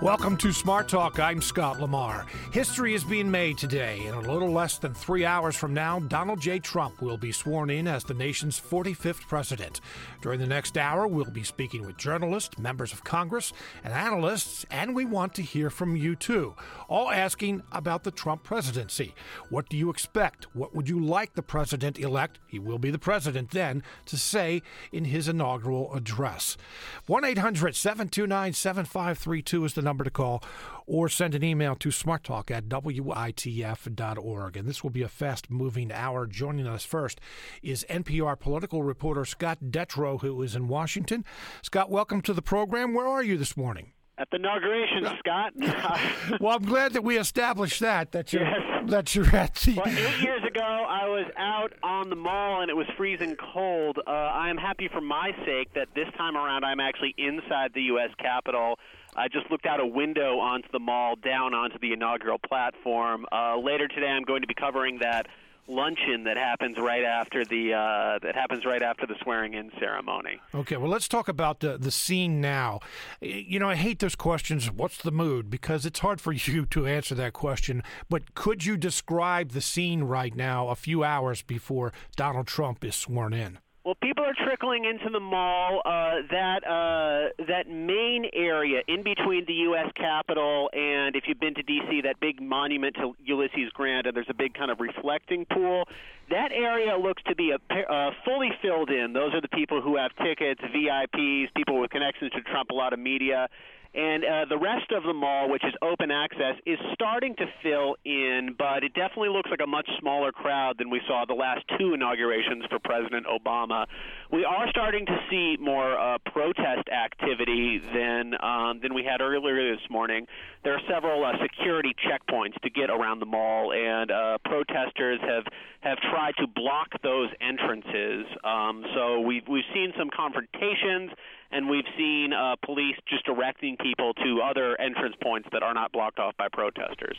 Welcome to Smart Talk. I'm Scott Lamar. History is being made today. In a little less than three hours from now, Donald J. Trump will be sworn in as the nation's 45th president. During the next hour, we'll be speaking with journalists, members of Congress, and analysts, and we want to hear from you too, all asking about the Trump presidency. What do you expect? What would you like the president elect, he will be the president then, to say in his inaugural address? 1 800 729 7532 is the number to call, or send an email to smarttalk at witf.org. And this will be a fast moving hour. Joining us first is NPR political reporter Scott Detrow, who is in Washington. Scott, welcome to the program. Where are you this morning? At the inauguration, Scott. well, I'm glad that we established that that you're Yes. that you're at the. well, eight years ago, I was out on the mall and it was freezing cold. Uh, I am happy for my sake that this time around I'm actually inside the U.S. Capitol. I just looked out a window onto the mall, down onto the inaugural platform. Uh, later today, I'm going to be covering that luncheon that happens right after the uh, that happens right after the swearing-in ceremony. Okay, well, let's talk about the, the scene now. You know, I hate those questions, what's the mood? Because it's hard for you to answer that question. But could you describe the scene right now, a few hours before Donald Trump is sworn in? Well, people are trickling into the mall. Uh, that uh, that main area in between the U.S. Capitol and, if you've been to D.C., that big monument to Ulysses Grant, and there's a big kind of reflecting pool. That area looks to be a, uh, fully filled in. Those are the people who have tickets, VIPs, people with connections to Trump, a lot of media. And uh, the rest of the mall, which is open access, is starting to fill in, but it definitely looks like a much smaller crowd than we saw the last two inaugurations for President Obama. We are starting to see more uh, protest activity than um, than we had earlier this morning. There are several uh, security checkpoints to get around the mall, and uh, protesters have have tried to block those entrances. Um, so we've we've seen some confrontations and we've seen uh, police just directing people to other entrance points that are not blocked off by protesters.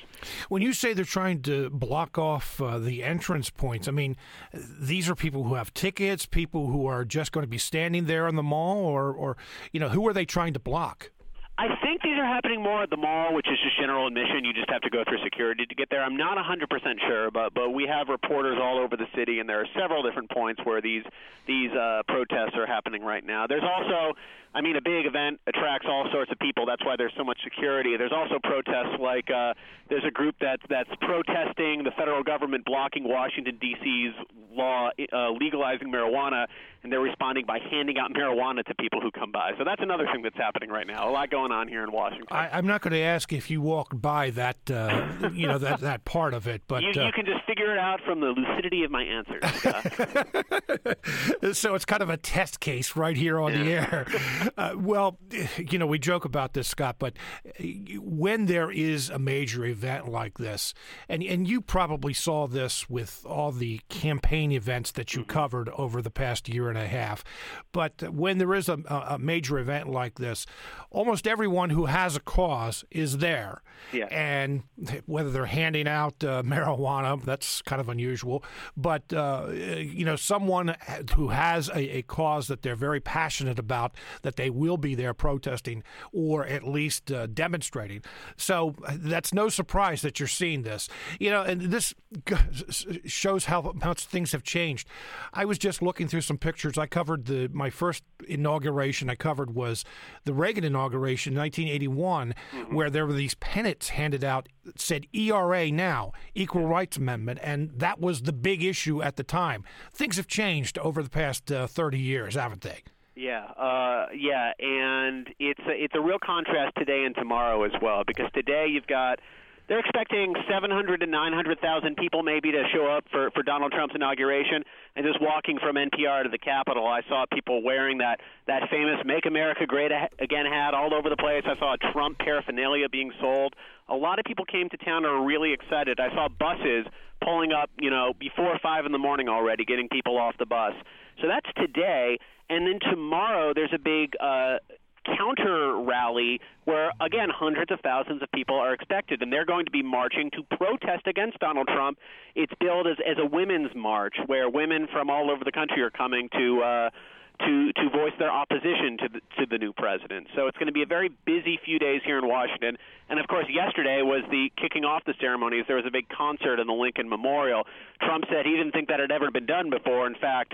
When you say they're trying to block off uh, the entrance points, I mean, these are people who have tickets, people who are just going to be standing there in the mall, or, or you know, who are they trying to block? I think these are happening more at the mall, which is just general admission. You just have to go through security to get there. I'm not 100% sure, but but we have reporters all over the city, and there are several different points where these these uh, protests are happening right now. There's also, I mean, a big event attracts all sorts of people. That's why there's so much security. There's also protests like uh, there's a group that's that's protesting the federal government blocking Washington D.C.'s law uh, legalizing marijuana, and they're responding by handing out marijuana to people who come by. So that's another thing that's happening right now. A lot going on here in Washington. I, I'm not going to ask if you walked by that, uh, you know, that, that part of it, but you, uh, you can just figure it out from the lucidity of my answers. So it's kind of a test case right here on the air. Uh, well, you know, we joke about this, Scott, but uh, when there is a major event like this, and and you probably saw this with all the campaign events that you covered over the past year and a half, but when there is a, a major event like this, almost everyone who has a cause is there, Yeah. and whether they're handing out uh, marijuana, that's kind of unusual, but uh, you know, someone who has a, a cause that they're very passionate about, that they will be there protesting or at least uh, demonstrating. So uh, that's no surprise that you're seeing this. You know, and this shows how much things have changed. I was just looking through some pictures. I covered the my first inauguration. I covered was the Reagan inauguration, 1981, where there were these pennants handed out that said ERA now, Equal Rights Amendment, and that was the big issue at the time. Things have changed over the past uh, 30 years, haven't they? Yeah, uh, yeah, and it's a, it's a real contrast today and tomorrow as well because today you've got they're expecting 700 to 900,000 people maybe to show up for for Donald Trump's inauguration. And just walking from NPR to the Capitol, I saw people wearing that that famous "Make America Great Again" hat all over the place. I saw Trump paraphernalia being sold. A lot of people came to town and are really excited. I saw buses pulling up, you know, before five in the morning already, getting people off the bus. So that's today, and then tomorrow there's a big uh, counter rally where, again, hundreds of thousands of people are expected, and they're going to be marching to protest against Donald Trump. It's billed as, as a women's march where women from all over the country are coming to. Uh, to to voice their opposition to the, to the new president. So it's going to be a very busy few days here in Washington. And of course, yesterday was the kicking off the ceremonies. There was a big concert in the Lincoln Memorial. Trump said he didn't think that had ever been done before. In fact,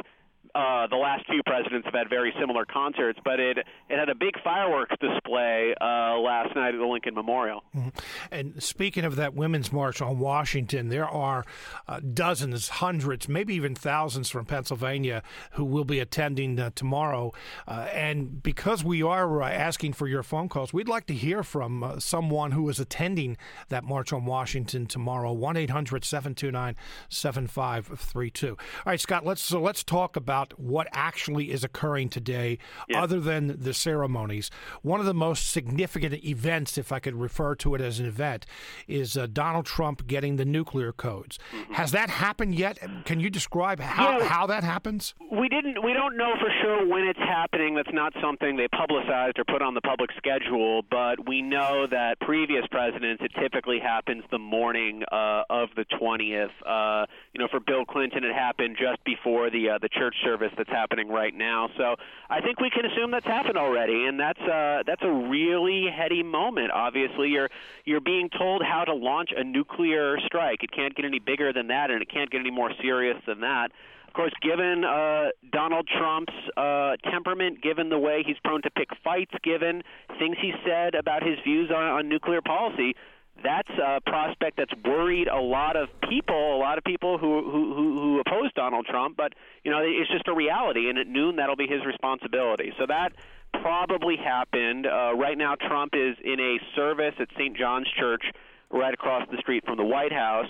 uh, the last few presidents have had very similar concerts, but it it had a big fireworks display uh, last night at the Lincoln Memorial. Mm-hmm. And speaking of that Women's March on Washington, there are uh, dozens, hundreds, maybe even thousands from Pennsylvania who will be attending uh, tomorrow. Uh, and because we are uh, asking for your phone calls, we'd like to hear from someone who is attending that March on Washington tomorrow. One 800 729 7532 All right, Scott. Let's so let's talk about about what actually is occurring today, yeah. other than the ceremonies. One of the most significant events, if I could refer to it as an event, is uh, Donald Trump getting the nuclear codes. Mm-hmm. Has that happened yet? Can you describe how, yeah, how that happens? We didn't. We don't know for sure when it's happening. That's not something they publicized or put on the public schedule. But we know that previous presidents, it typically happens the morning uh, of the 20th. Uh, you know, for Bill Clinton, it happened just before the uh, the church service that's happening right now. So I think we can assume that's happened already, and that's uh, that's a really heady moment. Obviously, you're you're being told how to launch a nuclear strike. It can't get any bigger than that, and it can't get any more serious than that. Of course, given uh, Donald Trump's uh, temperament, given the way he's prone to pick fights, given things he said about his views on, on nuclear policy, that's a prospect that's worried a lot of people, a lot of people who who who oppose Donald Trump. But you know, it's just a reality, and at noon that'll be his responsibility. So that probably happened. Uh, right now, Trump is in a service at St. John's Church, right across the street from the White House.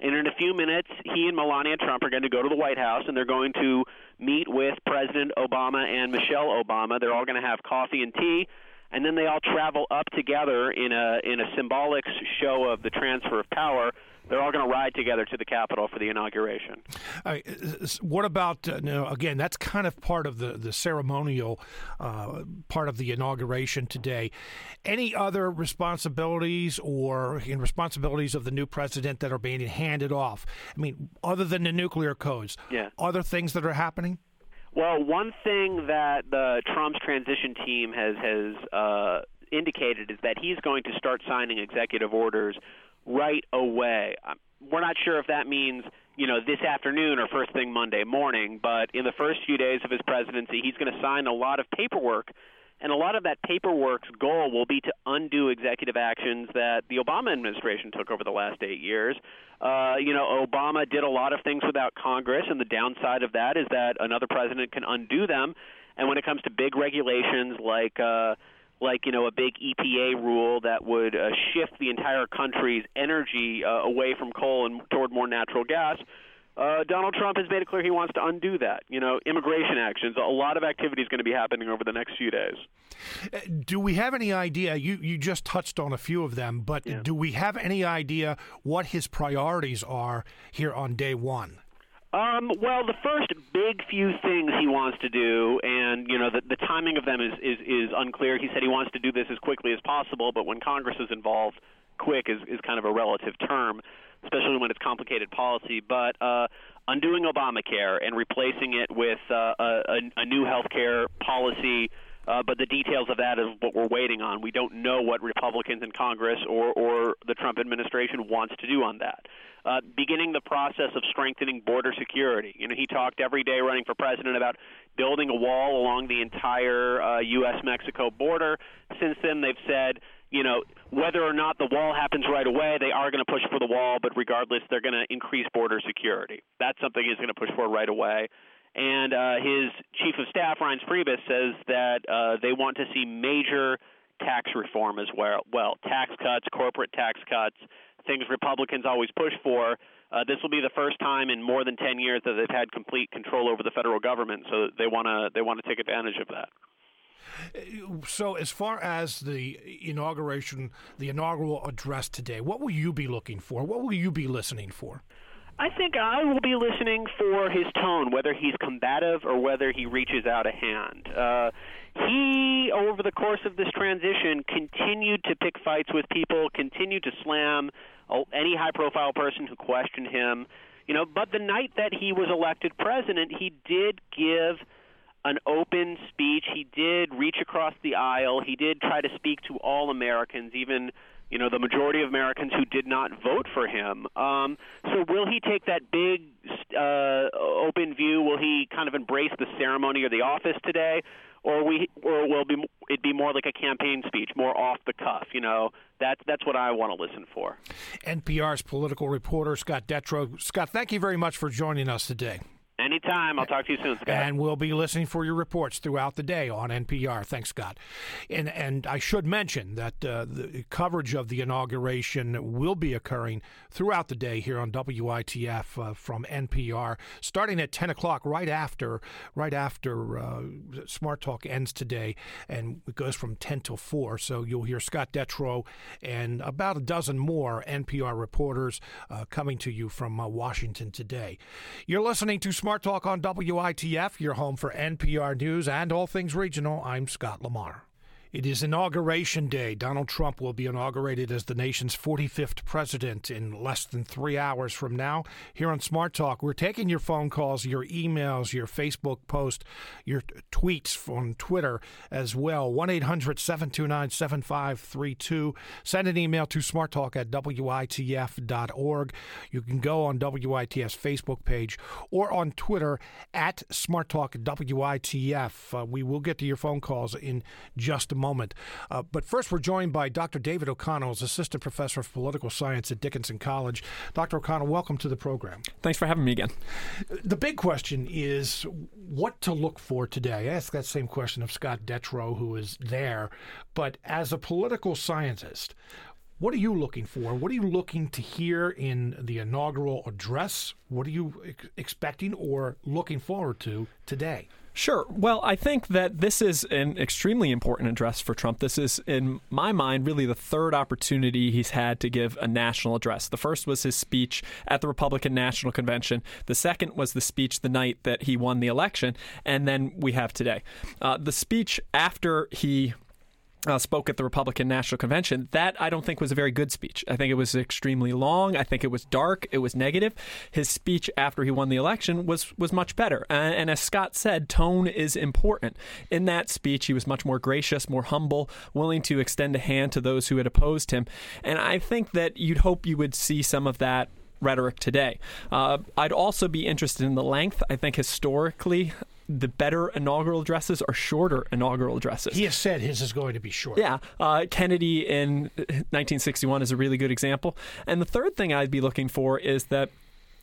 And in a few minutes, he and Melania Trump are going to go to the White House, and they're going to meet with President Obama and Michelle Obama. They're all going to have coffee and tea and then they all travel up together in a in a symbolic show of the transfer of power. They're all going to ride together to the Capitol for the inauguration. Right, what about uh, know, again? That's kind of part of the the ceremonial uh, part of the inauguration today. Any other responsibilities or in responsibilities of the new president that are being handed off? I mean, other than the nuclear codes, yeah. other things that are happening. Well, one thing that the Trump's transition team has has uh, indicated is that he's going to start signing executive orders right away. Um, we're not sure if that means you know this afternoon or first thing Monday morning, but in the first few days of his presidency, he's going to sign a lot of paperwork and a lot of that paperwork's goal will be to undo executive actions that the Obama administration took over the last eight years. Uh, you know, Obama did a lot of things without Congress, and the downside of that is that another president can undo them. And when it comes to big regulations like uh, like you know a big EPA rule that would uh, shift the entire country's energy uh, away from coal and toward more natural gas, uh, Donald Trump has made it clear he wants to undo that. You know, immigration actions, a lot of activity is going to be happening over the next few days. Uh, do we have any idea? You you just touched on a few of them, but yeah. do we have any idea what his priorities are here on day one? Um, well, the first big few things he wants to do, and you know the, the timing of them is, is is unclear. He said he wants to do this as quickly as possible, but when Congress is involved, quick is is kind of a relative term especially when it's complicated policy. But uh, undoing Obamacare and replacing it with uh, a, a new health care policy. Uh, but the details of that is what we're waiting on. We don't know what Republicans in Congress or, or the Trump administration wants to do on that. Uh, beginning the process of strengthening border security. You know, he talked every day running for president about building a wall along the entire uh, U.S.-Mexico border. Since then, they've said you know, whether or not the wall happens right away, they are going to push for the wall, but regardless, they're going to increase border security. That's something he's going to push for right away. And uh, his chief of staff, Reince Priebus, says that uh, they want to see major tax reform as well. Well, tax cuts, corporate tax cuts, things Republicans always push for. Uh, this will be the first time in more than 10 years that they've had complete control over the federal government, so they want to they want to take advantage of that. So, as far as the inauguration, the inaugural address today, what will you be looking for? What will you be listening for? I think I will be listening for his tone, whether he's combative or whether he reaches out a hand. Uh, he, over the course of this transition, continued to pick fights with people, continued to slam any high profile person who questioned him. You know, but the night that he was elected president, he did give an open speech. He did reach across the aisle. He did try to speak to all Americans, even you know the majority of Americans who did not vote for him. Um, so will he take that big uh, open view? Will he kind of embrace the ceremony or the office today, or we or will be it be more like a campaign speech, more off the cuff? You know, that's that's what I want to listen for. NPR's political reporter Scott Detrow. Scott, thank you very much for joining us today. Anytime. I'll talk to you soon, Scott. And we'll be listening for your reports throughout the day on NPR. Thanks, Scott. And and I should mention that uh, the coverage of the inauguration will be occurring throughout the day here on WITF uh, from NPR, starting at 10 o'clock, right after right after uh, Smart Talk ends today, and it goes from 10 till 4. So you'll hear Scott Detrow and about a dozen more NPR reporters uh, coming to you from uh, Washington today. You're listening to Smart Talk on WITF, your home for NPR News and all things regional. I'm Scott Lamar. It is Inauguration Day. Donald Trump will be inaugurated as the nation's 45th president in less than three hours from now. Here on Smart Talk, we're taking your phone calls, your emails, your Facebook post, your tweets on Twitter as well. 1 800 729 7532. Send an email to smarttalk at WITF.org. You can go on WITF's Facebook page or on Twitter at Smart Talk WITF. Uh, we will get to your phone calls in just a moment. Uh, but first, we're joined by Dr. David O'Connell, assistant professor of political science at Dickinson College. Dr. O'Connell, welcome to the program. Thanks for having me again. The big question is what to look for today. I asked that same question of Scott Detrow, who is there. But as a political scientist, what are you looking for? What are you looking to hear in the inaugural address? What are you ex- expecting or looking forward to today? Sure. Well, I think that this is an extremely important address for Trump. This is, in my mind, really the third opportunity he's had to give a national address. The first was his speech at the Republican National Convention, the second was the speech the night that he won the election, and then we have today. Uh, the speech after he uh, spoke at the Republican National Convention, that I don't think was a very good speech. I think it was extremely long. I think it was dark. It was negative. His speech after he won the election was was much better. And, and as Scott said, tone is important. In that speech, he was much more gracious, more humble, willing to extend a hand to those who had opposed him. And I think that you'd hope you would see some of that rhetoric today. Uh, I'd also be interested in the length. I think historically, the better inaugural addresses are shorter inaugural addresses. He has said his is going to be short. Yeah. Uh, Kennedy in 1961 is a really good example. And the third thing I'd be looking for is that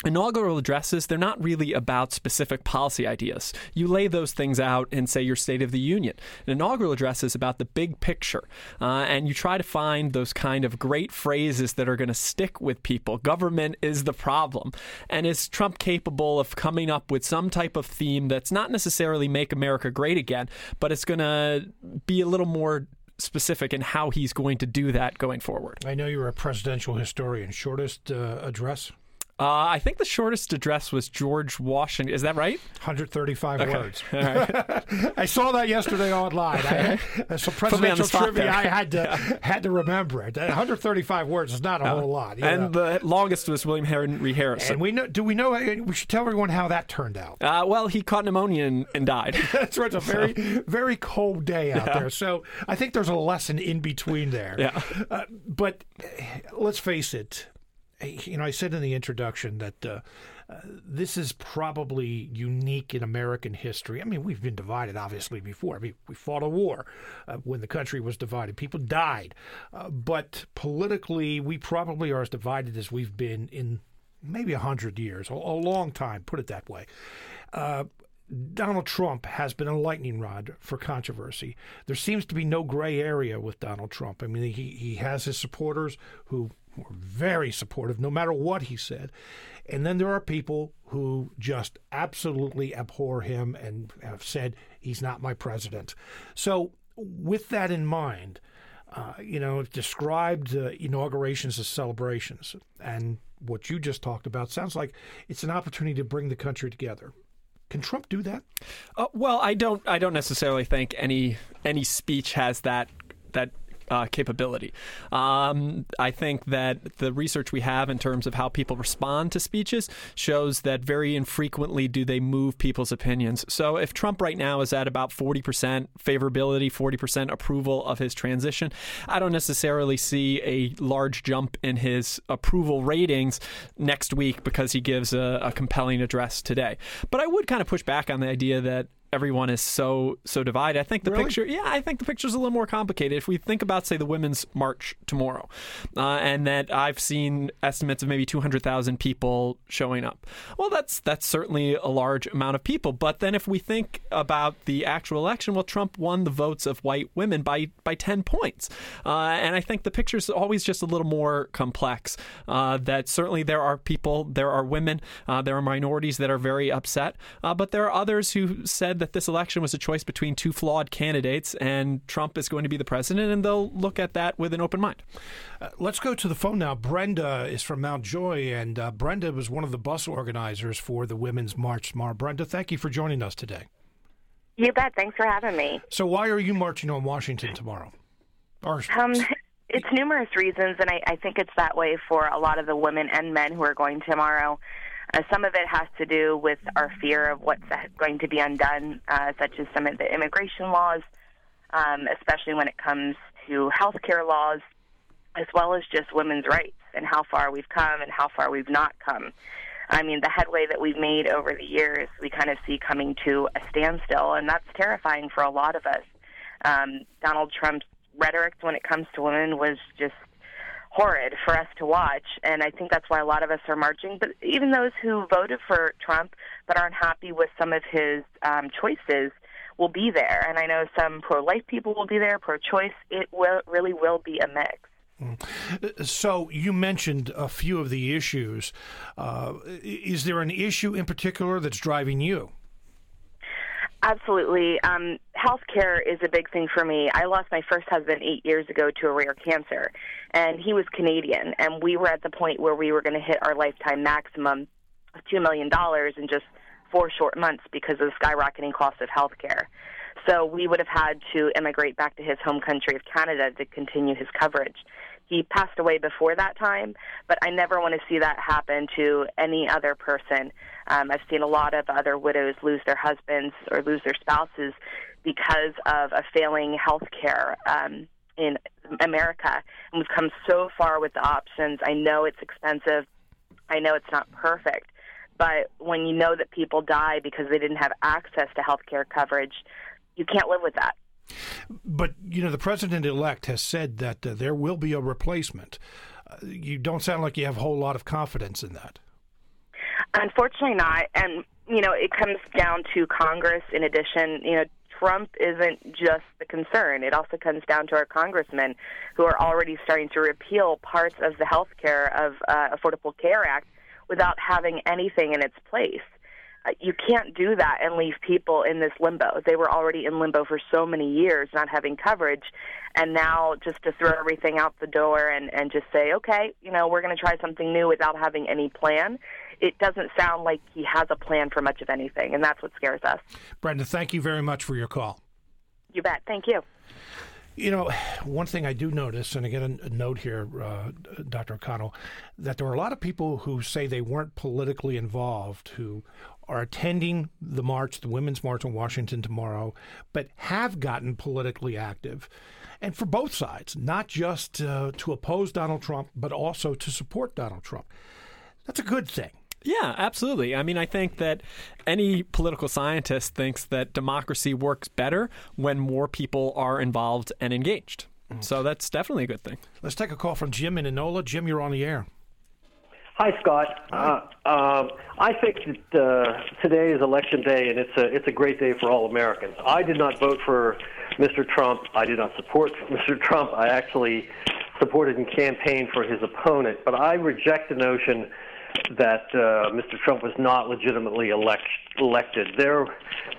Inaugural addresses, they're not really about specific policy ideas. You lay those things out and say, your State of the Union. An inaugural address is about the big picture, uh, and you try to find those kind of great phrases that are going to stick with people. Government is the problem. And is Trump capable of coming up with some type of theme that's not necessarily make America great again, but it's going to be a little more specific in how he's going to do that going forward? I know you're a presidential historian. Shortest uh, address? Uh, I think the shortest address was George Washington. Is that right? 135 okay. words. I saw that yesterday online. I, some presidential trivia. There. I had to yeah. had to remember it. 135 words is not a whole lot. And know? the longest was William Henry Harrison. And we know. Do we know? We should tell everyone how that turned out. Uh, well, he caught pneumonia and, and died. That's right. It's a very so. very cold day out yeah. there. So I think there's a lesson in between there. Yeah. Uh, but let's face it you know, I said in the introduction that uh, uh, this is probably unique in American history. I mean, we've been divided, obviously, before. I mean, we fought a war uh, when the country was divided. People died. Uh, but politically, we probably are as divided as we've been in maybe a 100 years, a, a, long time, put it that way. Uh, Donald Trump has been a lightning rod for controversy. There seems to be no gray area with Donald Trump. I mean, he, he has his supporters who were very supportive no matter what he said. And then there are people who just absolutely abhor him and have said he's not my president. So, with that in mind, uh, you know, described uh, inaugurations as celebrations. And what you just talked about sounds like it's an opportunity to bring the country together. Can Trump do that? Uh, well, I don't. I don't necessarily think any any speech has that that uh, capability. Um, I think that the research we have in terms of how people respond to speeches shows that very infrequently do they move people's opinions. So if Trump right now is at about 40% favorability, 40% approval of his transition, I don't necessarily see a large jump in his approval ratings next week because he gives a, a compelling address today. But I would kind of push back on the idea that everyone is so so divided. I think the really? picture, yeah, I think the picture's a little more complicated. If we think about, say, the women's march tomorrow, uh, and that I've seen estimates of maybe two hundred thousand people showing up. Well, that's that's certainly a large amount of people. But then if we think about the actual election, well, Trump won the votes of white women by by ten points, uh, and I think the picture's always just a little more complex. Uh, that certainly there are people, there are women, uh, there are minorities that are very upset, uh, but there are others who said that this election was a choice between two flawed candidates, and Trump is going to be the president, and they'll look at that with an open mind. Uh, let's go to the phone now. Brenda is from Mount Joy, and uh, Brenda was one of the bus organizers for the Women's March tomorrow. Brenda, thank you for joining us today. You bet. Thanks for having me. So, why are you marching on Washington tomorrow? Or, um, it's numerous reasons, and I, I think it's that way for a lot of the women and men who are going tomorrow. Uh, some of it has to do with our fear of what's going to be undone, uh, such as some of the immigration laws, um, especially when it comes to health care laws, as well as just women's rights and how far we've come and how far we've not come. I mean, the headway that we've made over the years, we kind of see coming to a standstill, and that's terrifying for a lot of us. Um, Donald Trump's rhetoric when it comes to women was just horrid for us to watch. And I think that's why a lot of us are marching. But even those who voted for Trump but aren't happy with some of his um, choices will be there. And I know some pro life people will be there, pro choice. It will really will be a mix. Mm. So you mentioned a few of the issues. Uh, is there an issue in particular that's driving you? Absolutely. Um, healthcare is a big thing for me. I lost my first husband eight years ago to a rare cancer, and he was Canadian, and we were at the point where we were going to hit our lifetime maximum of $2 million in just four short months because of the skyrocketing cost of healthcare. So we would have had to immigrate back to his home country of Canada to continue his coverage. He passed away before that time, but I never want to see that happen to any other person. Um, I've seen a lot of other widows lose their husbands or lose their spouses because of a failing health care um, in America. And we've come so far with the options. I know it's expensive. I know it's not perfect. But when you know that people die because they didn't have access to health care coverage, you can't live with that. But, you know, the president elect has said that uh, there will be a replacement. Uh, you don't sound like you have a whole lot of confidence in that. Unfortunately, not. And, you know, it comes down to Congress in addition. You know, Trump isn't just the concern. It also comes down to our congressmen who are already starting to repeal parts of the health care of uh, Affordable Care Act without having anything in its place. Uh, you can't do that and leave people in this limbo. They were already in limbo for so many years, not having coverage, and now just to throw everything out the door and and just say, okay, you know, we're going to try something new without having any plan. It doesn't sound like he has a plan for much of anything, and that's what scares us. Brenda, thank you very much for your call. You bet. Thank you. You know, one thing I do notice, and again, a, note here, uh, Dr. O'Connell, that there are a lot of people who say they weren't politically involved who are attending the march, the Women's March in Washington tomorrow, but have gotten politically active. And for both sides, not just uh, to oppose Donald Trump, but also to support Donald Trump. That's a good thing. Yeah, absolutely. I mean, I think that any political scientist thinks that democracy works better when more people are involved and engaged. Mm. So that's definitely a good thing. Let's take a call from Jim in Enola. Jim, you're on the air. Hi, Scott. Uh, uh, I think that uh, today is election day, and it's a it's a great day for all Americans. I did not vote for Mr. Trump. I did not support Mr. Trump. I actually supported and campaigned for his opponent. But I reject the notion that uh, Mr. Trump was not legitimately elect, elected. There,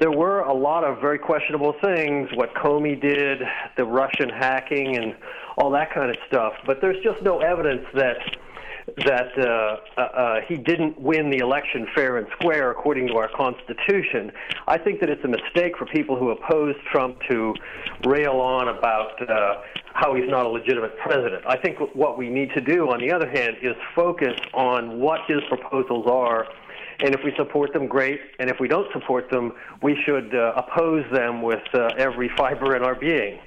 there were a lot of very questionable things. What Comey did, the Russian hacking, and all that kind of stuff. But there's just no evidence that that uh, uh, uh, he didn't win the election fair and square according to our Constitution. I think that it's a mistake for people who oppose Trump to rail on about uh, how he's not a legitimate president. I think what we need to do, on the other hand, is focus on what his proposals are. And if we support them, great. And if we don't support them, we should uh, oppose them with uh, every fiber in our being.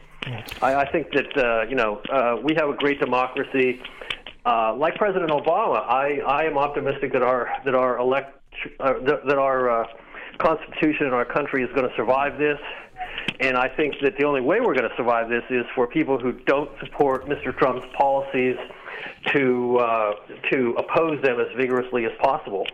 I, I think that uh, you know uh, we have a great democracy. Uh, like President Obama, I, I am optimistic that our that our elect uh, that, that our uh, constitution in our country is going to survive this. And I think that the only way we're going to survive this is for people who don't support Mr. Trump's policies to uh, to oppose them as vigorously as possible.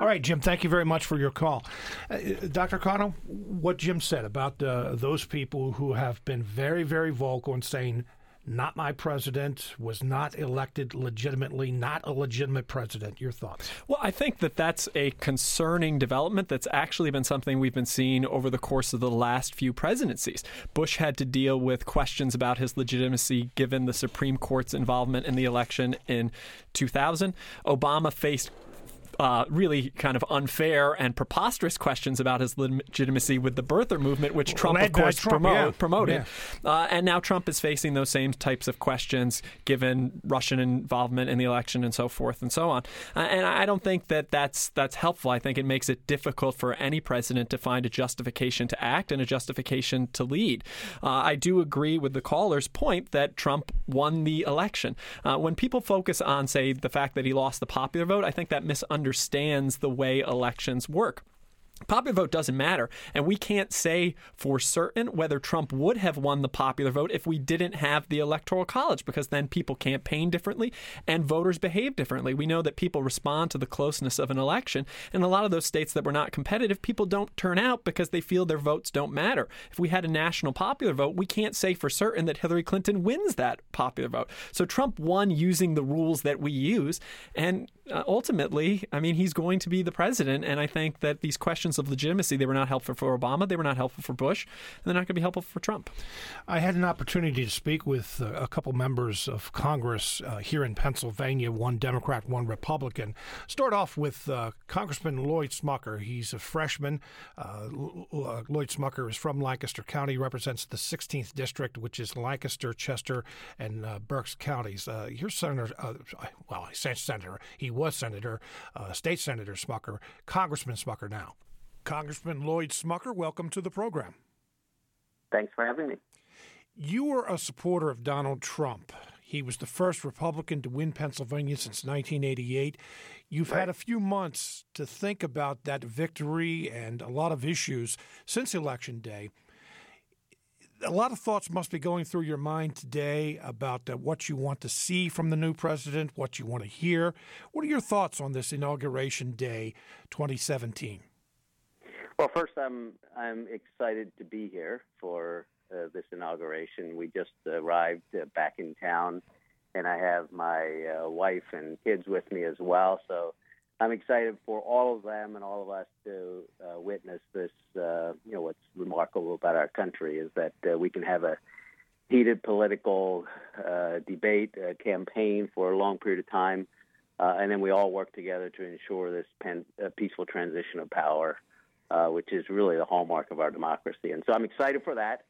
All right, Jim. Thank you very much for your call, uh, Dr. O'Connell. What Jim said about uh, those people who have been very, very vocal in saying not my president, was not elected legitimately, not a legitimate president. Your thoughts? Well, I think that that's a concerning development that's actually been something we've been seeing over the course of the last few presidencies. Bush had to deal with questions about his legitimacy given the Supreme Court's involvement in the election in 2000. Obama faced uh, really kind of unfair and preposterous questions about his legitimacy with the birther movement, which Trump, Led of course, Trump, promote, yeah. promoted. Yeah. Uh, and now Trump is facing those same types of questions given Russian involvement in the election and so forth and so on. Uh, and I don't think that that's, that's helpful. I think it makes it difficult for any president to find a justification to act and a justification to lead. Uh, I do agree with the caller's point that Trump won the election. Uh, when people focus on, say, the fact that he lost the popular vote, I think that misunderstands the way elections work. Popular vote doesn't matter. And we can't say for certain whether Trump would have won the popular vote if we didn't have the Electoral College, because then people campaign differently and voters behave differently. We know that people respond to the closeness of an election. In a lot of those states that were not competitive, people don't turn out because they feel their votes don't matter. If we had a national popular vote, we can't say for certain that Hillary Clinton wins that popular vote. So Trump won using the rules that we use. And uh, ultimately, I mean, he's going to be the president. And I think that these questions of legitimacy, they were not helpful for Obama, they were not helpful for Bush, and they're not going to be helpful for Trump. I had an opportunity to speak with uh, a couple members of Congress uh, here in Pennsylvania, one Democrat, one Republican. Start off with uh, Congressman Lloyd Smucker. He's a freshman. Lloyd Smucker is from Lancaster County, represents the 16th district, which is Lancaster, Chester, and Berks counties. here's Senator, well, say senator. He was senator, uh, state senator Smucker, Congressman Smucker now. Congressman Lloyd Smucker, welcome to the program. Thanks for having me. You were a supporter of Donald Trump. He was the first Republican to win Pennsylvania since 1988. You've had a few months to think about that victory and a lot of issues since Election Day. A lot of thoughts must be going through your mind today about uh, what you want to see from the new president, what you want to hear. What are your thoughts on this inauguration day 2017? Well, first, I'm I'm excited to be here for uh, this inauguration. We just arrived uh, back in town, and I have my uh, wife and kids with me as well. So I'm excited for all of them and all of us to uh, witness this. Uh, you know, what's remarkable about our country is that uh, we can have a heated political debate, campaign for a long period of time, and then we all work together to ensure this pen, peaceful transition of power uh, which is really the hallmark of our democracy. And so I'm excited for that.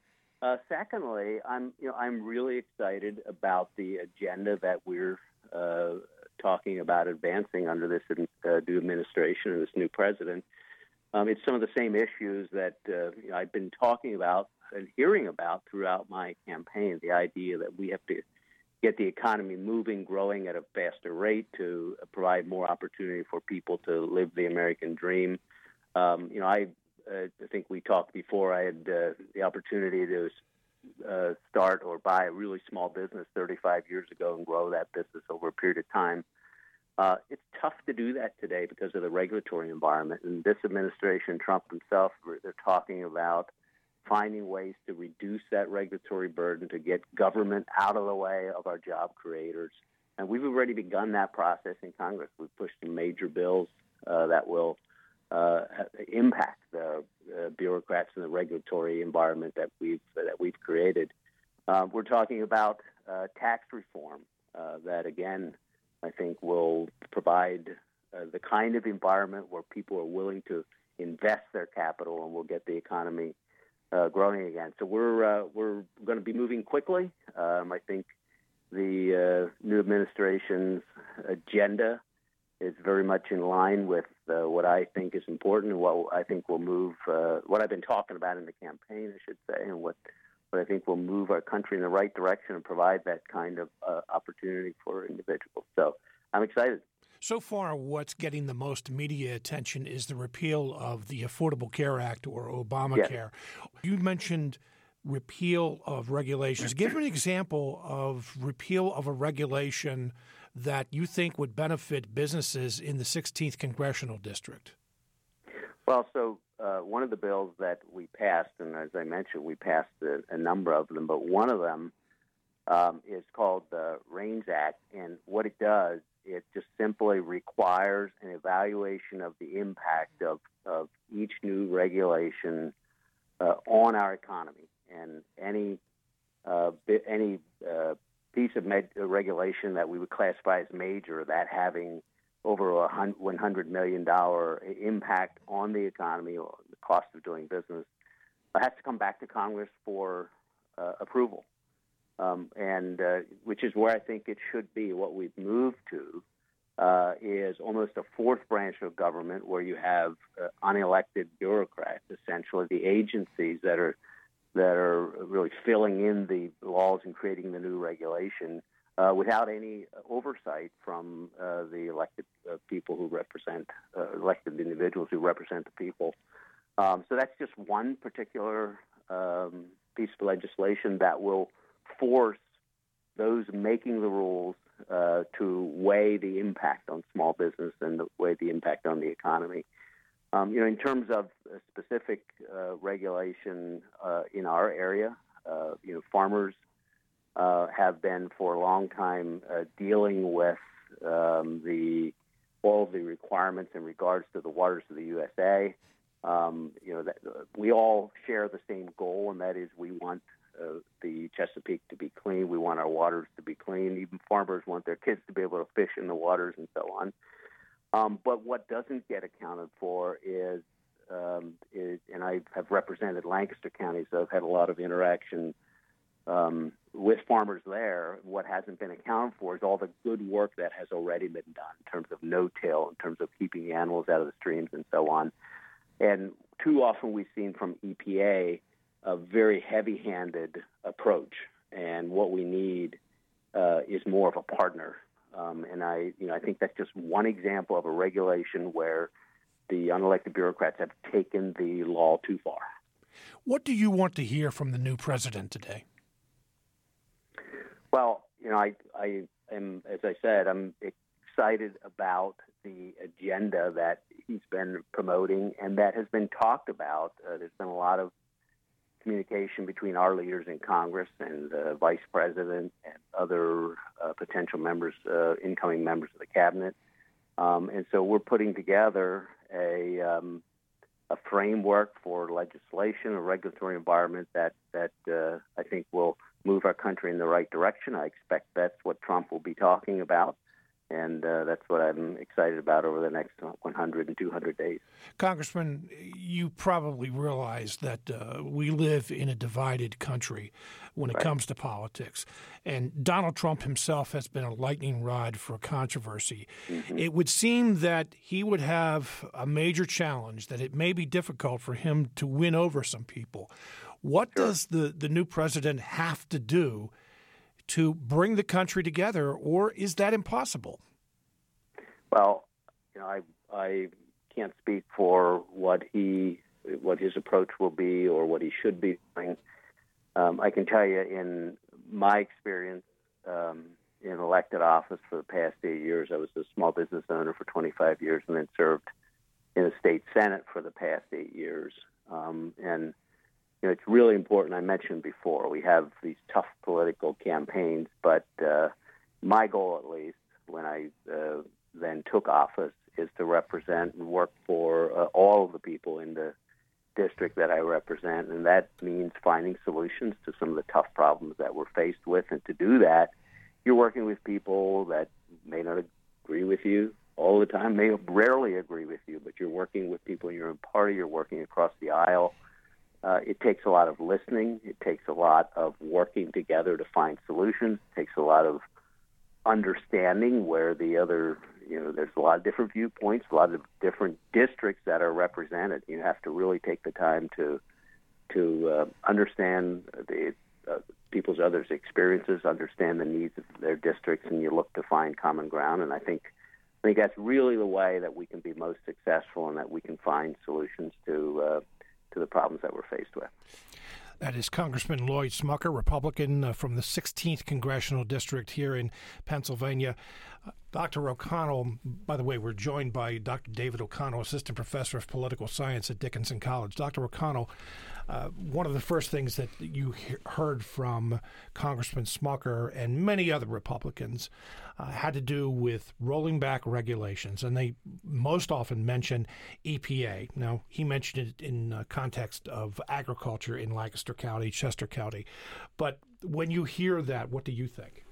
Uh, secondly, I'm you know I'm really excited about the agenda that we're uh, talking about advancing under this uh, new administration and this new president. Um, it's some of the same issues that uh, you know, I've been talking about and hearing about throughout my campaign. The idea that we have to get the economy moving, growing at a faster rate to provide more opportunity for people to live the American dream. Um, you know, I, uh, I think we talked before. I had uh, the opportunity to uh, start or buy a really small business 35 years ago and grow that business over a period of time. Uh, it's tough to do that today because of the regulatory environment. And this administration, Trump himself, they're talking about finding ways to reduce that regulatory burden to get government out of the way of our job creators. And we've already begun that process in Congress. We've pushed some major bills uh, that will uh, impact the uh, bureaucrats and the regulatory environment that we've that we've created. Uh, we're talking about uh, tax reform uh, that, again, I think will provide the kind of environment where people are willing to invest their capital and will get the economy growing again. So we're we're going to be moving quickly. Um, I think the new administration's agenda is very much in line with uh, what I think is important and what I think will move uh, what I've been talking about in the campaign, I should say, and what what I think will move our country in the right direction and provide that kind of uh, opportunity for individuals. So I'm excited. So far, what's getting the most media attention is the repeal of the Affordable Care Act or Obamacare. Yes. You mentioned repeal of regulations. Give me an example of repeal of a regulation that you think would benefit businesses in the 16th congressional district. Well, so uh, one of the bills that we passed, and as I mentioned, we passed a, a number of them, but one of them um, is called the REINS Act, and what it does, it just simply requires an evaluation of the impact of, of each new regulation uh, on our economy, and any uh, any uh, piece of med- regulation that we would classify as major, that having over a $100 million impact on the economy or the cost of doing business, has to come back to Congress for uh, approval. Um, and uh, which is where I think it should be. What we've moved to uh, is almost a fourth branch of government where you have uh, unelected bureaucrats, essentially the agencies that are that are really filling in the laws and creating the new regulation uh, without any oversight from uh, the elected uh, people who represent uh, elected individuals who represent the people. Um, so that's just one particular um, piece of legislation that will force those making the rules uh, to weigh the impact on small business and the, weigh the impact on the economy. Um, you know, in terms of specific uh, regulation uh, in our area, uh, you know, farmers uh, have been for a long time uh, dealing with um, the all the requirements in regards to the waters of the USA. Um, you know, that, we all share the same goal, and that is we want uh, the Chesapeake to be clean. We want our waters to be clean. Even farmers want their kids to be able to fish in the waters and so on. Um, but what doesn't get accounted for is, um, is, and I have represented Lancaster County, so I've had a lot of interaction um, with farmers there. What hasn't been accounted for is all the good work that has already been done in terms of no-till, in terms of keeping the animals out of the streams, and so on. And too often we've seen from EPA a very heavy-handed approach, and what we need uh, is more of a partner um, and I, you know, I think that's just one example of a regulation where the unelected bureaucrats have taken the law too far. What do you want to hear from the new president today? Well, you know, I, I am, as I said, I'm excited about the agenda that he's been promoting and that has been talked about. Uh, there's been a lot of communication between our leaders in Congress and the Vice President and other uh, potential members, uh, incoming members of the cabinet. Um, and so we're putting together a, um, a framework for legislation, a regulatory environment that, that uh, I think will move our country in the right direction. I expect that's what Trump will be talking about and uh, that's what I'm excited about over the next 100 and 200 days. Congressman, you probably realize that uh, we live in a divided country when it right. comes to politics, and Donald Trump himself has been a lightning rod for controversy. Mm-hmm. It would seem that he would have a major challenge, that it may be difficult for him to win over some people. What sure. does the, the new president have to do? To bring the country together, or is that impossible? Well, you know, I I can't speak for what he what his approach will be or what he should be doing. Um, I can tell you, in my experience um, in elected office for the past eight years, I was a small business owner for 25 years, and then served in the state senate for the past eight years. Um, and you know, it's really important. I mentioned before we have these tough political campaigns, but uh, my goal, at least, when I uh, then took office, is to represent and work for uh, all of the people in the district that I represent, and that means finding solutions to some of the tough problems that we're faced with. And to do that, you're working with people that may not agree with you all the time, may rarely agree with you, but you're working with people in your own party, you're working across the aisle uh, it takes a lot of listening. It takes a lot of working together to find solutions. It takes a lot of understanding where the other, you know, there's a lot of different viewpoints, a lot of different districts that are represented. You have to really take the time to to uh, understand the uh, people's others' experiences, understand the needs of their districts, and you look to find common ground. And I think I think that's really the way that we can be most successful, and that we can find solutions to uh, to the problems that we're faced with. That is Congressman Lloyd Smucker, Republican uh, from the 16th Congressional District here in Pennsylvania. Dr. O'Connell, by the way, we're joined by Dr. David O'Connell, Assistant Professor of Political Science at Dickinson College. Dr. O'Connell, uh, one of the first things that you he- heard from Congressman Smucker and many other Republicans uh, had to do with rolling back regulations, and they most often mention EPA. Now, he mentioned it in uh, context of agriculture in Lancaster County, Chester County, but when you hear that, what do you think?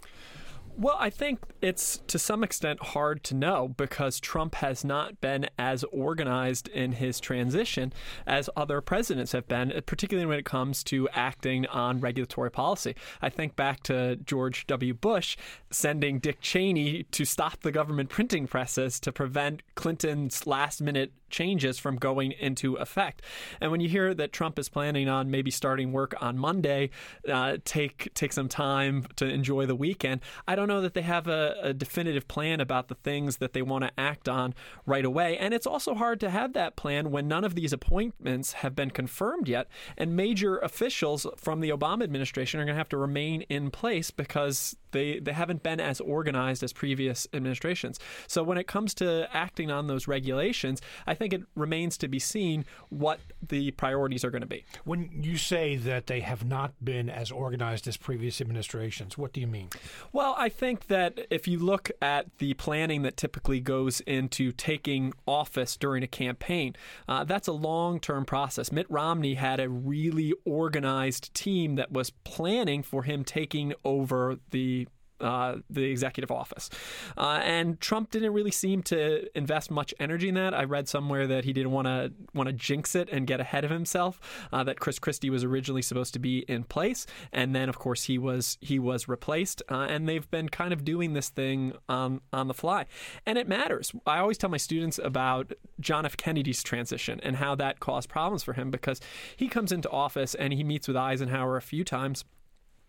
Well, I think it's to some extent hard to know because Trump has not been as organized in his transition as other presidents have been, particularly when it comes to acting on regulatory policy. I think back to George W. Bush sending Dick Cheney to stop the government printing presses to prevent Clinton's last minute changes from going into effect. And when you hear that Trump is planning on maybe starting work on Monday, uh, take take some time to enjoy the weekend, I don't know that they have a, a definitive plan about the things that they want to act on right away. And it's also hard to have that plan when none of these appointments have been confirmed yet, and major officials from the Obama administration are going to have to remain in place because they they haven't been as organized as previous administrations. So when it comes to acting on those regulations, I think it remains to be seen what the priorities are going to be. When you say that they have not been as organized as previous administrations, what do you mean? Well, I think that if you look at the planning that typically goes into taking office during a campaign, uh, that's a long term process. Mitt Romney had a really organized team that was planning for him taking over the uh, the executive office. Uh, and Trump didn't really seem to invest much energy in that. I read somewhere that he didn't want to want to jinx it and get ahead of himself. Uh, that Chris Christie was originally supposed to be in place, and then of course he was he was replaced. Uh, and they've been kind of doing this thing on on the fly, and it matters. I always tell my students about John F. Kennedy's transition and how that caused problems for him because he comes into office and he meets with Eisenhower a few times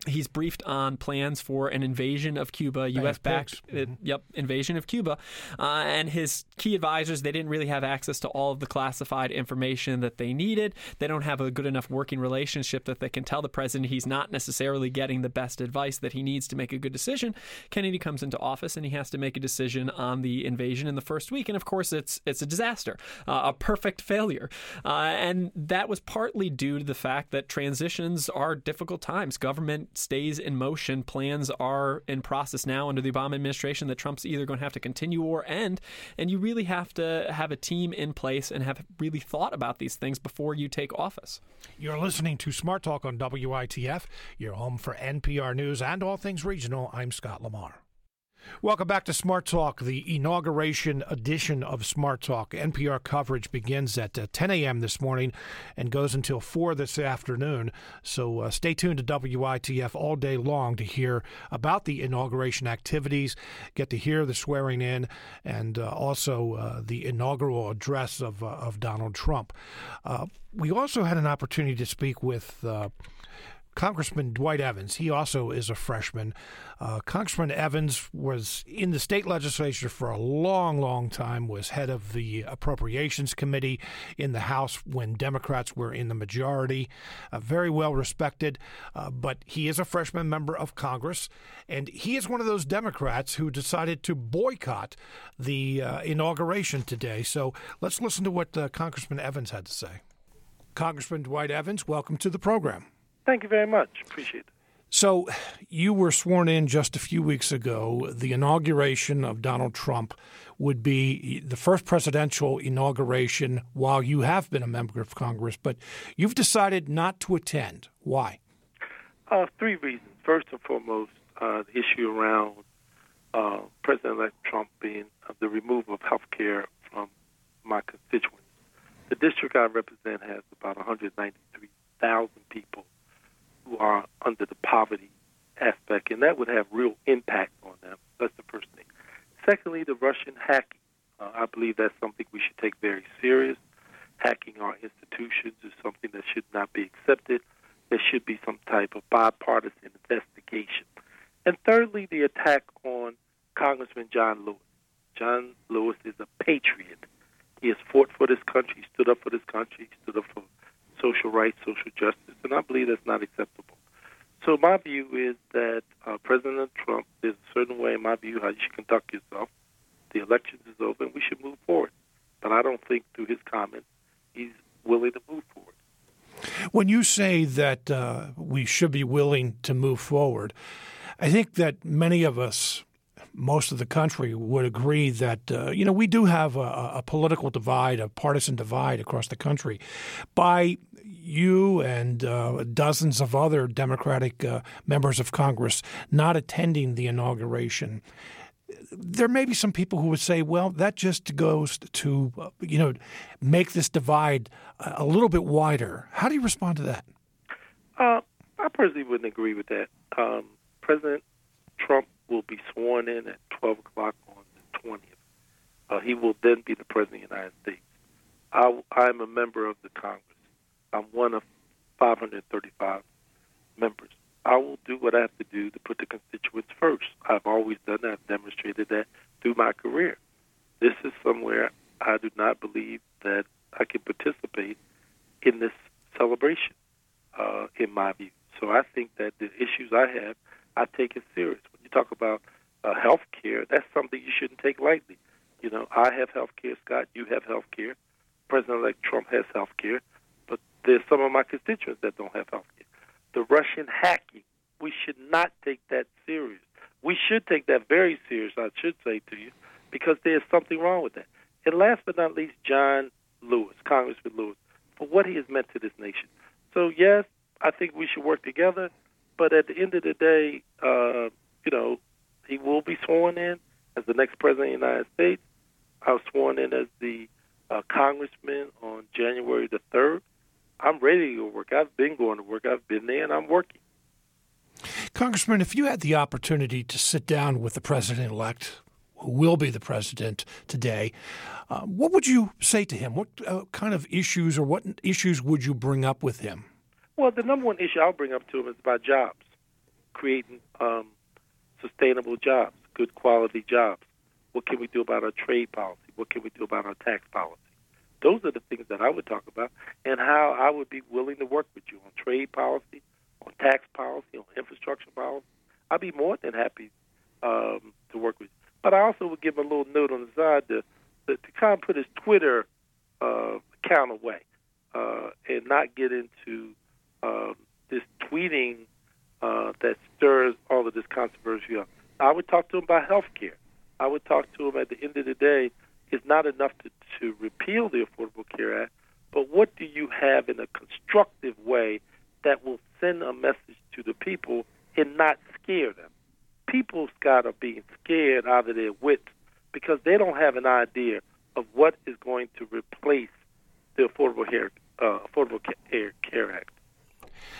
He's briefed on plans for an invasion of Cuba, U.S. backed, uh, mm-hmm. yep, invasion of Cuba, uh, and his key advisors they didn't really have access to all of the classified information that they needed. They don't have a good enough working relationship that they can tell the president he's not necessarily getting the best advice that he needs to make a good decision. Kennedy comes into office and he has to make a decision on the invasion in the first week, and of course it's it's a disaster, uh, a perfect failure, uh, and that was partly due to the fact that transitions are difficult times. Government stays in motion. Plans are in process now under the Obama administration that Trump's either going to have to continue or end. And you really have to have a team in place and have really thought about these things before you take office. You're listening to Smart Talk on WITF, your home for NPR News and all things regional. I'm Scott Lamar. Welcome back to Smart Talk, the inauguration edition of Smart Talk. NPR coverage begins at uh, 10 a.m. this morning and goes until 4 this afternoon. So uh, stay tuned to WITF all day long to hear about the inauguration activities, get to hear the swearing in, and uh, also uh, the inaugural address of, uh, of Donald Trump. We also had an opportunity to speak with Congressman Dwight Evans, he also is a freshman. Uh, Congressman Evans was in the state legislature for a long, long time, was head of the Appropriations Committee in the House when Democrats were in the majority. Uh, very well respected, uh, but he is a freshman member of Congress, and he is one of those Democrats who decided to boycott the uh, inauguration today. So let's listen to what uh, Congressman Evans had to say. Congressman Dwight Evans, welcome to the program. Thank you very much. Appreciate it. So, you were sworn in just a few weeks ago. The inauguration of Donald Trump would be the first presidential inauguration while you have been a member of Congress, but you've decided not to attend. Why? Uh, three reasons. First and foremost, uh, the issue around uh, President elect Trump being uh, the removal of health care from my constituents. The district I represent has about 193 thousand people who are under the poverty aspect, and that would have real impact on them. That's the first thing. Secondly, the Russian hacking. Uh, I believe that's something we should take very serious. Hacking our institutions is something that should not be accepted. There should be some type of bipartisan investigation. And thirdly, the attack on Congressman John Lewis. John Lewis is a patriot. He has fought for this country, stood up for this country, stood up for social rights, social justice, and I believe that's not acceptable. So my view is that uh, President Trump, there's a certain way, in my view, how you should conduct yourself. The election is over, and we should move forward. But I don't think through his comments he's willing to move forward. When you say that uh, we should be willing to move forward, I think that many of us, most of the country, would agree that uh, you know we do have a, a, political divide, a partisan divide across the country. By you and uh, dozens of other Democratic uh, members of Congress not attending the inauguration, there may be some people who would say, well, that just goes to, uh, you know, make this divide a little bit wider. How do you respond to that? Uh, I personally wouldn't agree with that. Um, President Trump will be sworn in at 12 o'clock on the 20th. Uh, he will then be the President of the United States. I, I'm a member of the Congress. I'm one of 535 members. I will do what I have to do to put the constituents first. I've always done that. I've demonstrated that through my career. This is somewhere I do not believe that I can participate in this celebration, uh, in my view. So I think that the issues I have, I take it serious. When you talk about uh, health care, that's something you shouldn't take lightly. You know, I have health care, Scott. You have health care. President-elect Trump has health care. There's some of my constituents that don't have health care the Russian hacking. We should not take that serious. We should take that very serious, I should say to you, because there's something wrong with that. And last but not least, John Lewis, Congressman Lewis, for what he has meant to this nation. So, yes, I think we should work together, but at the end of the day, uh, you know, he will be sworn in as the next president of the United States. I was sworn in as the uh, congressman on January the 3rd. I'm ready to go work. I've been going to work. I've been there, and I'm working. Congressman, if you had the opportunity to sit down with the president elect, who will be the president today, uh, what would you say to him? What uh, kind of issues or what issues would you bring up with him? Well, the number one issue I'll bring up to him is about jobs, creating um, sustainable jobs, good quality jobs. What can we do about our trade policy? What can we do about our tax policy? Those are the things that I would talk about, and how I would be willing to work with you on trade policy, on tax policy, on infrastructure policy. I'd be more than happy um, to work with you. But I also would give him a little note on the side to, to, to kind of put his Twitter uh, account away uh, and not get into um, this tweeting uh, that stirs all of this controversy up. I would talk to him about health care. I would talk to him at the end of the day it's not enough to, to repeal the Affordable Care Act, but what do you have in a constructive way that will send a message to the people and not scare them? People's got are being scared out of their wits because they don't have an idea of what is going to replace the Affordable Care, uh, Affordable Care, Care Act.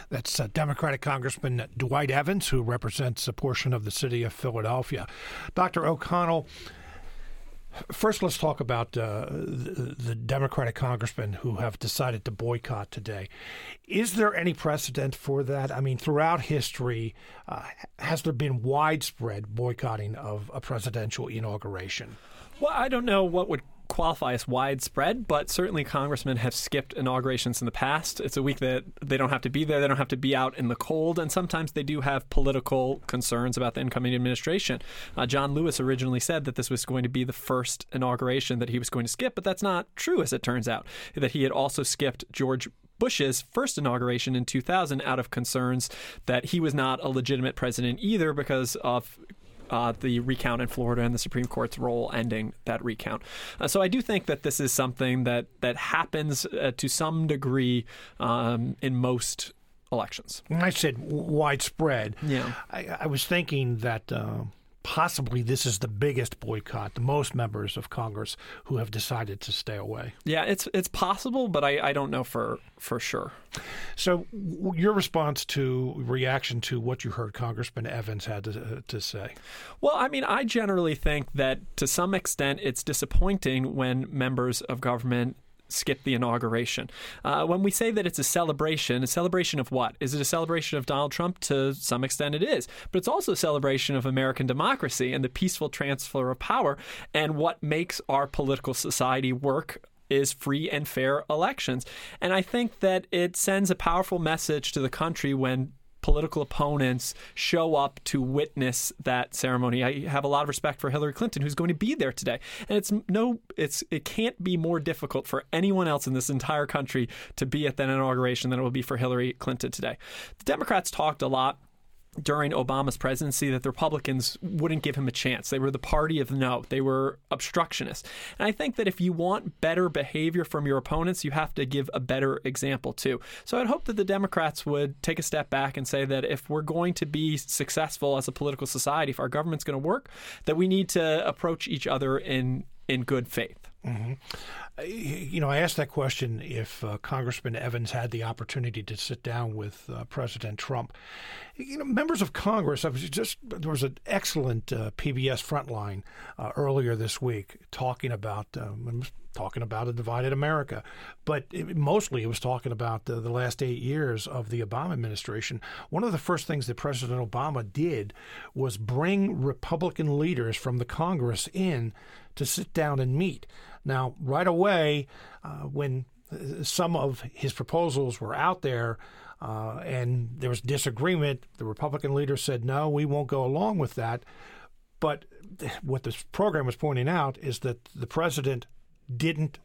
That's uh, Democratic Congressman Dwight Evans, who represents a portion of the city of Philadelphia. Dr. O'Connell, First, let's talk about uh, the, the, Democratic congressmen who have decided to boycott today. Is there any precedent for that? I mean, throughout history, uh, has there been widespread boycotting of a presidential inauguration? Well, I don't know what would qualify as widespread, but certainly congressmen have skipped inaugurations in the past. It's a week that they don't have to be there, they don't have to be out in the cold, and sometimes they do have political concerns about the incoming administration. Uh, John Lewis originally said that this was going to be the first inauguration that he was going to skip, but that's not true, as it turns out. That he had also skipped George Bush's first inauguration in 2000 out of concerns that he was not a legitimate president either because of uh, the recount in Florida and the Supreme Court's role ending that recount. Uh, so I do think that this is something that that happens uh, to some degree um, in most elections. I said widespread, yeah, I, I was thinking that uh, possibly this is the biggest boycott, the most members of Congress who have decided to stay away. Yeah, it's it's possible, but I, I don't know for for sure. So, your response to reaction to what you heard Congressman Evans had to, uh, to say? Well, I mean, I generally think that to some extent it's disappointing when members of government skip the inauguration. Uh, when we say that it's a celebration, a celebration of what? Is it a celebration of Donald Trump? To some extent, it is. But it's also a celebration of American democracy and the peaceful transfer of power and what makes our political society work is free and fair elections. And I think that it sends a powerful message to the country when political opponents show up to witness that ceremony. I have a lot of respect for Hillary Clinton, who's going to be there today, and it's no, it's it can't be more difficult for anyone else in this entire country to be at that inauguration than it will be for Hillary Clinton today. The Democrats talked a lot during Obama's presidency that the Republicans wouldn't give him a chance. They were the party of no. They were obstructionists. And I think that if you want better behavior from your opponents, you have to give a better example too. So I'd hope that the Democrats would take a step back and say that if we're going to be successful as a political society, if our government's going to work, that we need to approach each other in in good faith. Mm-hmm. You know, I asked that question if uh, Congressman Evans had the opportunity to sit down with uh, President Trump. You know, members of Congress. I was just there was an excellent uh, PBS Frontline uh, earlier this week talking about um, talking about a divided America, but it, mostly it was talking about the last eight years of the Obama administration. One of the first things that President Obama did was bring Republican leaders from the Congress in to sit down and meet. Now, right away, uh, when some of his proposals were out there uh, and there was disagreement, the Republican leader said, no, we won't go along with that. But what this program was pointing out is that the president didn't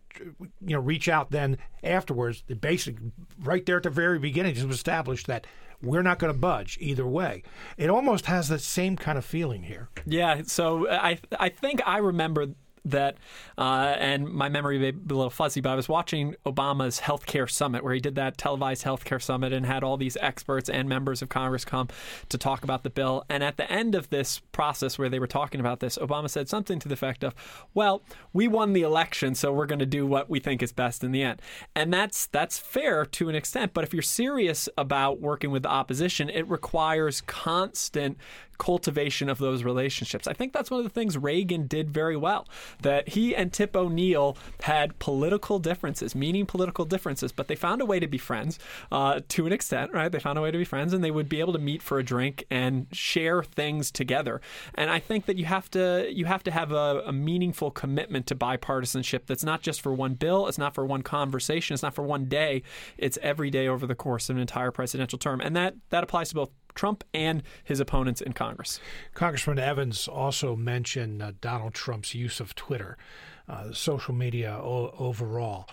you know reach out then afterwards. The basic right there at the very beginning was established that we're not going to budge either way. It almost has the same kind of feeling here. Yeah so i i think i remember that, uh, and my memory may be a little fuzzy, but I was watching Obama's healthcare summit where he did that televised healthcare summit and had all these experts and members of Congress come to talk about the bill. And at the end of this process where they were talking about this, Obama said something to the effect of, "Well, we won the election, so we're going to do what we think is best in the end." And that's that's fair to an extent, but if you're serious about working with the opposition, it requires constant cultivation of those relationships. I think that's one of the things Reagan did very well. That he and Tip O'Neill had political differences, meaning political differences, but they found a way to be friends uh, to an extent, right? They found a way to be friends, and they would be able to meet for a drink and share things together. And I think that you have to you have to have a, a meaningful commitment to bipartisanship. That's not just for one bill. It's not for one conversation. It's not for one day. It's every day over the course of an entire presidential term, and that that applies to both Trump and his opponents in Congress. Congressman Evans also mentioned uh, Donald Trump's use of Twitter, uh, social media o- overall.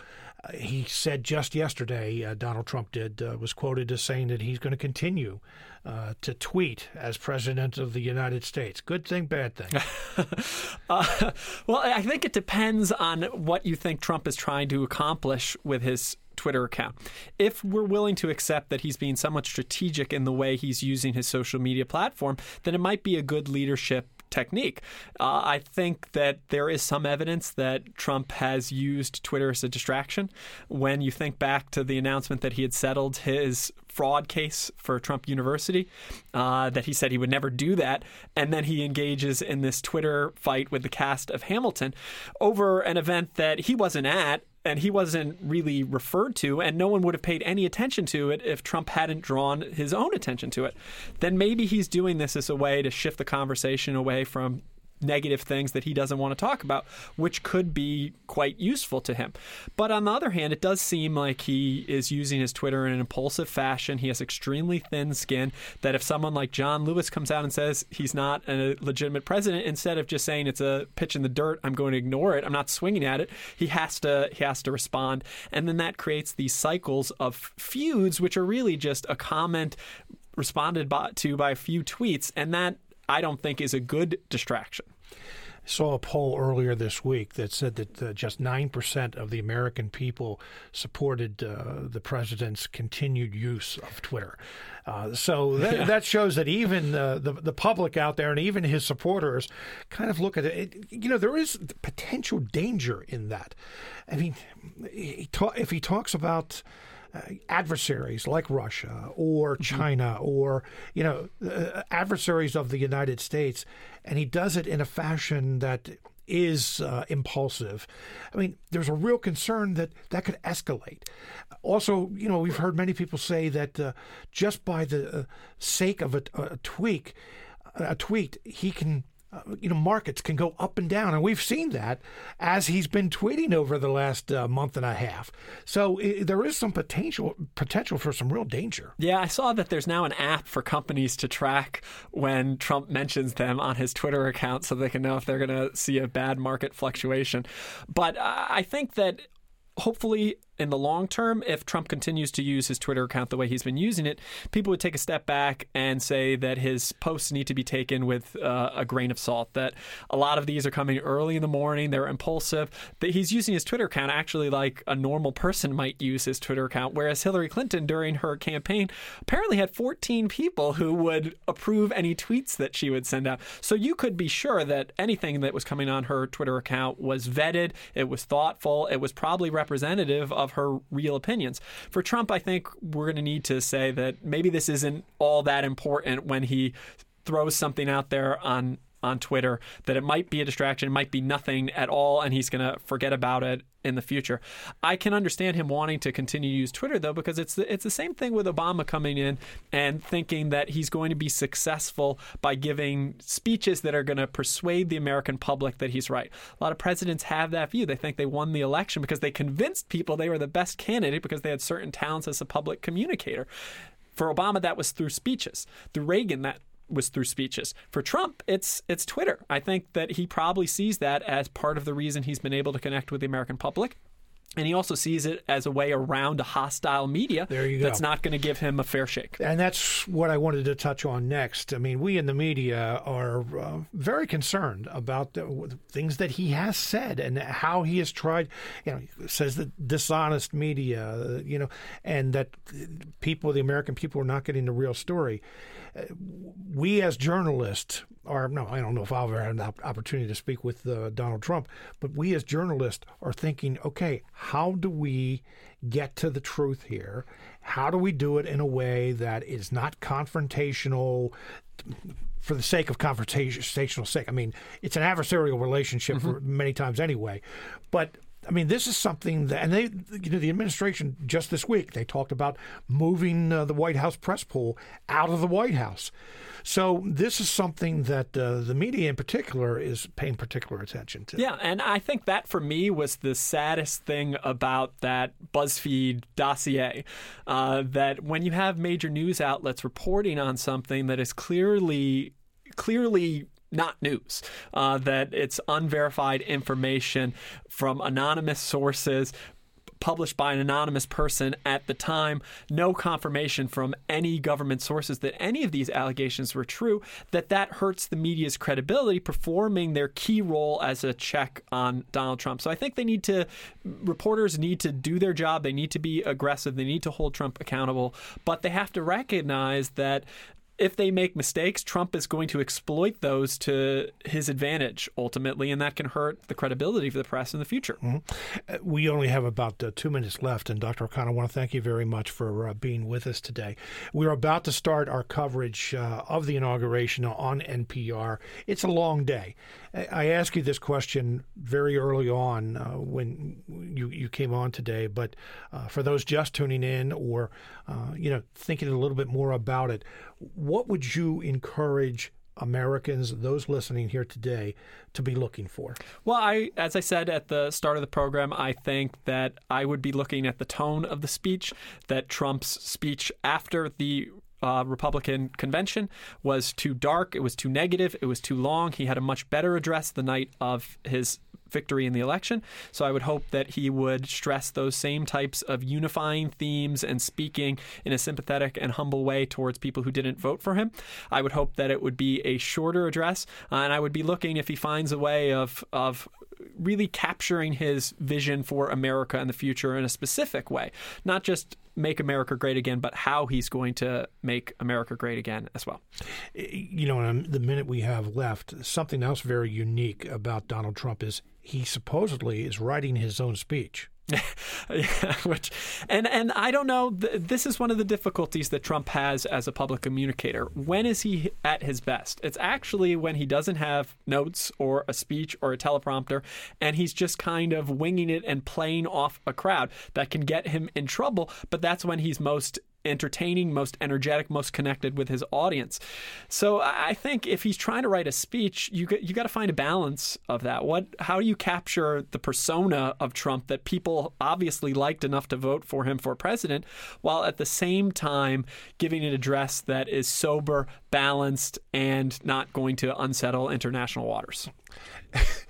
He said just yesterday, uh, Donald Trump did, uh, was quoted as saying that he's going to continue uh, to tweet as president of the United States. Good thing, bad thing? well, I think it depends on what you think Trump is trying to accomplish with his Twitter account. If we're willing to accept that he's being somewhat strategic in the way he's using his social media platform, then it might be a good leadership technique. Uh, I think that there is some evidence that Trump has used Twitter as a distraction. When you think back to the announcement that he had settled his fraud case for Trump University, uh, that he said he would never do that, and then he engages in this Twitter fight with the cast of Hamilton over an event that he wasn't at and he wasn't really referred to, and no one would have paid any attention to it if Trump hadn't drawn his own attention to it. Then maybe he's doing this as a way to shift the conversation away from negative things that he doesn't want to talk about, which could be quite useful to him. But on the other hand, it does seem like he is using his Twitter in an impulsive fashion. He has extremely thin skin. That if someone like John Lewis comes out and says he's not a legitimate president, instead of just saying it's a pitch in the dirt, I'm going to ignore it. I'm not swinging at it. He has to he has to respond, and then that creates these cycles of feuds, which are really just a comment responded by, to by a few tweets, and that I don't think is a good distraction. I saw a poll earlier this week that said that uh, just 9% of the American people supported uh, the president's continued use of Twitter. Uh, so that, yeah. that, shows that even uh, the, the public out there and even his supporters kind of look at it. it you know, there is potential danger in that. I mean, he ta- if he talks about adversaries like Russia or mm-hmm. China mm-hmm. or you know uh, adversaries of the United States, and he does it in a fashion that is uh, impulsive. I mean, there's a real concern that that could escalate. Also, you know, we've heard many people say that uh, just by the uh, sake of a, a tweak, a tweet, he can uh, you know, markets can go up and down, and we've seen that as he's been tweeting over the last uh, month and a half. So it, there is some potential potential for some real danger. Yeah, I saw that there's now an app for companies to track when Trump mentions them on his Twitter account, so they can know if they're going to see a bad market fluctuation. But uh, I think that hopefully in the long term, if Trump continues to use his Twitter account the way he's been using it, people would take a step back and say that his posts need to be taken with uh, a grain of salt. That a lot of these are coming early in the morning, they're impulsive. That he's using his Twitter account actually like a normal person might use his Twitter account, whereas Hillary Clinton during her campaign apparently had 14 people who would approve any tweets that she would send out. So you could be sure that anything that was coming on her Twitter account was vetted, it was thoughtful, it was probably representative of her real opinions. For Trump, I think we're going to need to say that maybe this isn't all that important when he throws something out there on on Twitter that it might be a distraction, it might be nothing at all, and he's going to forget about it in the future. I can understand him wanting to continue to use Twitter though, because it's the, it's the same thing with Obama coming in and thinking that he's going to be successful by giving speeches that are going to persuade the American public that he's right. A lot of presidents have that view. They think they won the election because they convinced people they were the best candidate because they had certain talents as a public communicator. For Obama, that was through speeches. Through Reagan, that was through speeches. For Trump, it's it's Twitter. I think that he probably sees that as part of the reason he's been able to connect with the American public. And he also sees it as a way around a hostile media there you go. that's not going to give him a fair shake. And that's what I wanted to touch on next. I mean, we in the media are uh, very concerned about the, things that he has said and how he has tried, you know, says that dishonest media, you know, and that people, the American people, are not getting the real story we as journalists are no, I don't know if I'll ever have an opportunity to speak with uh, Donald Trump, but we as journalists are thinking, okay, how do we get to the truth here? How do we do it in a way that is not confrontational? For the sake of confrontational sake, I mean, it's an adversarial relationship mm-hmm. many times anyway. But I mean, this is something that, and they, you know, the administration just this week they talked about moving uh, the White House press pool out of the White House. So this is something that uh, the media in particular is paying particular attention to. Yeah, and I think that for me was the saddest thing about that BuzzFeed dossier. Uh, that when you have major news outlets reporting on something that is clearly clearly not news, uh, that it's unverified information from anonymous sources published by an anonymous person at the time, no confirmation from any government sources that any of these allegations were true, that that hurts the media's credibility performing their key role as a check on Donald Trump. So I think they need to reporters need to do their job, they need to be aggressive, they need to hold Trump accountable, but they have to recognize that if they make mistakes, Trump is going to exploit those to his advantage ultimately, and that can hurt the credibility of the press in the future. Mm-hmm. Uh, we only have about uh, two minutes left, and Dr. O'Connor, I want to thank you very much for uh, being with us today. We're about to start our coverage uh, of the inauguration on NPR. It's a long day. I asked you this question very early on uh, when you, you came on today, but uh, for those just tuning in or you know thinking a little bit more about it, what would you encourage Americans, those listening here today, to be looking for? Well, I, as I said at the start of the program, I think that I would be looking at the tone of the speech. That Trump's speech after the uh, Republican convention was too dark. It was too negative. It was too long. He had a much better address the night of his victory in the election. So I would hope that he would stress those same types of unifying themes and speaking in a sympathetic and humble way towards people who didn't vote for him. I would hope that it would be a shorter address, uh, and I would be looking if he finds a way of of really capturing his vision for America in the future in a specific way, not just make America great again, but how he's going to make America great again as well. You know, in the minute we have left, something else very unique about Donald Trump is he supposedly is writing his own speech. yeah, which, and and I don't know. This is one of the difficulties that Trump has as a public communicator. When is he at his best? It's actually when he doesn't have notes or a speech or a teleprompter, and he's just kind of winging it and playing off a crowd that can get him in trouble. But that's when he's most entertaining, most energetic, most connected with his audience. So I think if he's trying to write a speech, you you got to find a balance of that. What how do you capture the persona of Trump that people obviously liked enough to vote for him for president, while at the same time giving an address that is sober, balanced, and not going to unsettle international waters.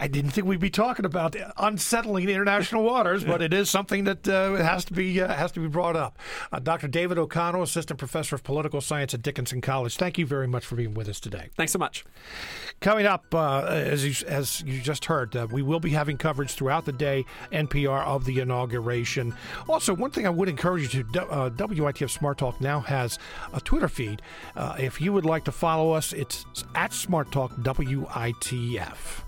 I didn't think we'd be talking about unsettling international waters, but it is something that uh, has to be uh, has to be brought up. Uh, Dr. David O'Connell, assistant professor of political science at Dickinson College. Thank you very much for being with us today. Thanks so much. Coming up, uh, as you as you just heard, uh, we will be having coverage throughout the day, NPR of the inauguration. Also, one thing I would encourage you to uh, WITF Smart Talk now has a Twitter feed. if you would like to follow us, it's at Smart Talk WITF.